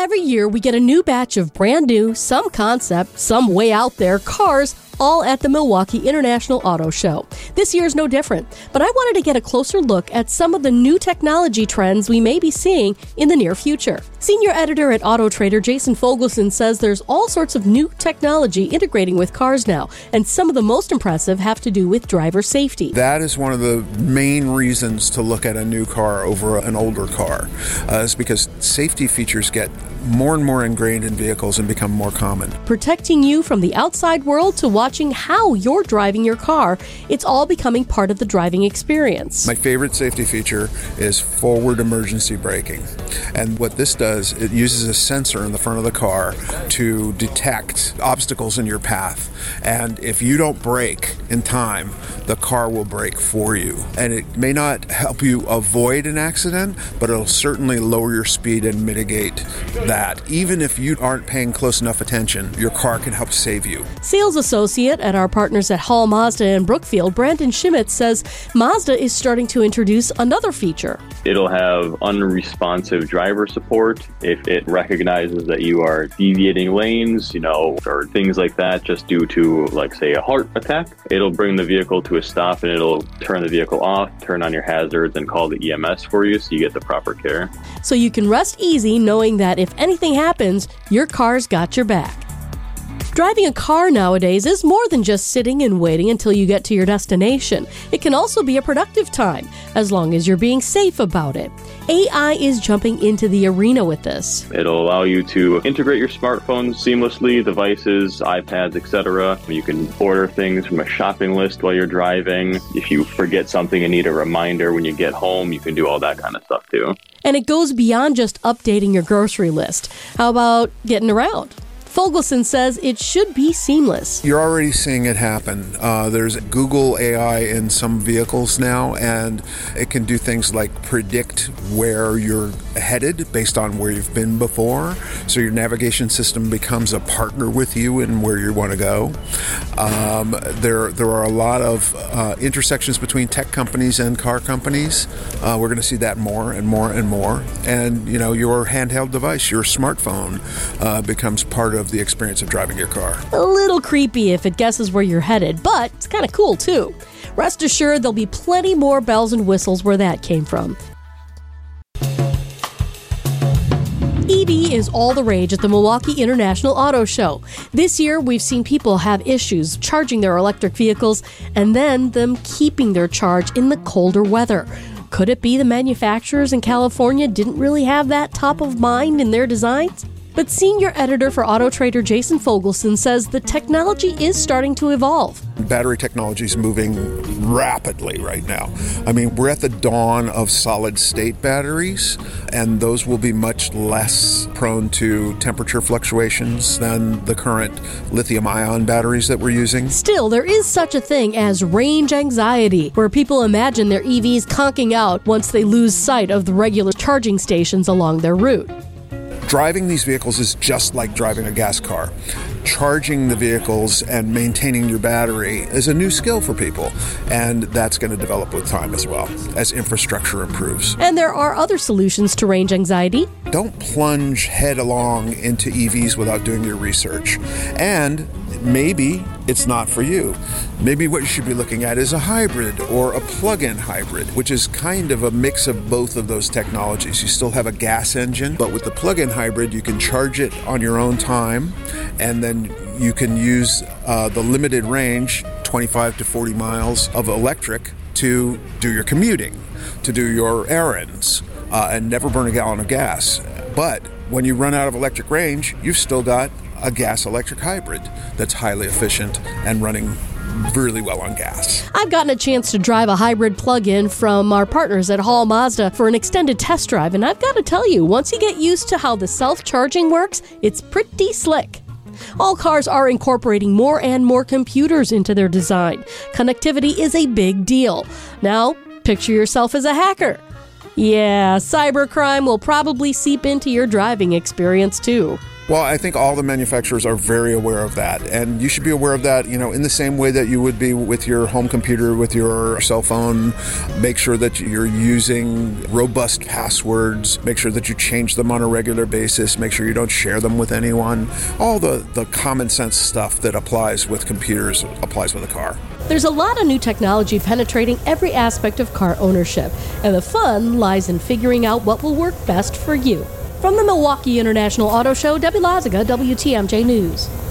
Every year, we get a new batch of brand new, some concept, some way out there cars all at the Milwaukee International Auto Show. This year is no different, but I wanted to get a closer look at some of the new technology trends we may be seeing in the near future. Senior editor at Auto Trader Jason Fogelson says there's all sorts of new technology integrating with cars now, and some of the most impressive have to do with driver safety. That is one of the main reasons to look at a new car over an older car, uh, is because safety features get more and more ingrained in vehicles and become more common. Protecting you from the outside world to watching how you're driving your car, it's all becoming part of the driving experience. My favorite safety feature is forward emergency braking. And what this does, it uses a sensor in the front of the car to detect obstacles in your path. And if you don't brake in time, the car will brake for you. And it may not help you avoid an accident, but it'll certainly lower your speed and mitigate that. Even if you aren't paying close enough attention, your car can help save you. Sales associate at our partners at Hall Mazda in Brookfield, Brandon Schmitz says Mazda is starting to introduce another feature. It'll have unresponsive driver support if it recognizes that you are deviating lanes, you know, or things like that just due to, like, say, a heart attack. It'll bring the vehicle to a stop and it'll turn the vehicle off, turn on your hazards, and call the EMS for you so you get the proper care. So you can rest easy knowing that if anything happens, your car's got your back. Driving a car nowadays is more than just sitting and waiting until you get to your destination. It can also be a productive time, as long as you're being safe about it. AI is jumping into the arena with this. It'll allow you to integrate your smartphone seamlessly, devices, iPads, etc. You can order things from a shopping list while you're driving. If you forget something and need a reminder when you get home, you can do all that kind of stuff too. And it goes beyond just updating your grocery list. How about getting around? Fogelson says it should be seamless. You're already seeing it happen. Uh, there's Google AI in some vehicles now, and it can do things like predict where you're headed based on where you've been before. So your navigation system becomes a partner with you in where you want to go. Um, there, there are a lot of uh, intersections between tech companies and car companies. Uh, we're going to see that more and more and more. And you know, your handheld device, your smartphone, uh, becomes part the experience of driving your car. A little creepy if it guesses where you're headed, but it's kind of cool too. Rest assured, there'll be plenty more bells and whistles where that came from. EV is all the rage at the Milwaukee International Auto Show. This year, we've seen people have issues charging their electric vehicles and then them keeping their charge in the colder weather. Could it be the manufacturers in California didn't really have that top of mind in their designs? But senior editor for Auto Trader Jason Fogelson says the technology is starting to evolve. Battery technology is moving rapidly right now. I mean, we're at the dawn of solid state batteries, and those will be much less prone to temperature fluctuations than the current lithium ion batteries that we're using. Still, there is such a thing as range anxiety, where people imagine their EVs conking out once they lose sight of the regular charging stations along their route. Driving these vehicles is just like driving a gas car. Charging the vehicles and maintaining your battery is a new skill for people, and that's going to develop with time as well as infrastructure improves. And there are other solutions to range anxiety. Don't plunge headlong into EVs without doing your research. And maybe it's not for you. Maybe what you should be looking at is a hybrid or a plug in hybrid, which is kind of a mix of both of those technologies. You still have a gas engine, but with the plug in hybrid, you can charge it on your own time and then you can use uh, the limited range 25 to 40 miles of electric to do your commuting, to do your errands, uh, and never burn a gallon of gas. But when you run out of electric range, you've still got a gas electric hybrid that's highly efficient and running really well on gas. I've gotten a chance to drive a hybrid plug in from our partners at Hall Mazda for an extended test drive, and I've got to tell you, once you get used to how the self charging works, it's pretty slick. All cars are incorporating more and more computers into their design. Connectivity is a big deal. Now, picture yourself as a hacker. Yeah, cybercrime will probably seep into your driving experience too. Well, I think all the manufacturers are very aware of that, and you should be aware of that. You know, in the same way that you would be with your home computer, with your cell phone. Make sure that you're using robust passwords. Make sure that you change them on a regular basis. Make sure you don't share them with anyone. All the the common sense stuff that applies with computers applies with a car. There's a lot of new technology penetrating every aspect of car ownership, and the fun lies in figuring out what will work best for you. From the Milwaukee International Auto Show, Debbie Lazaga, WTMJ News.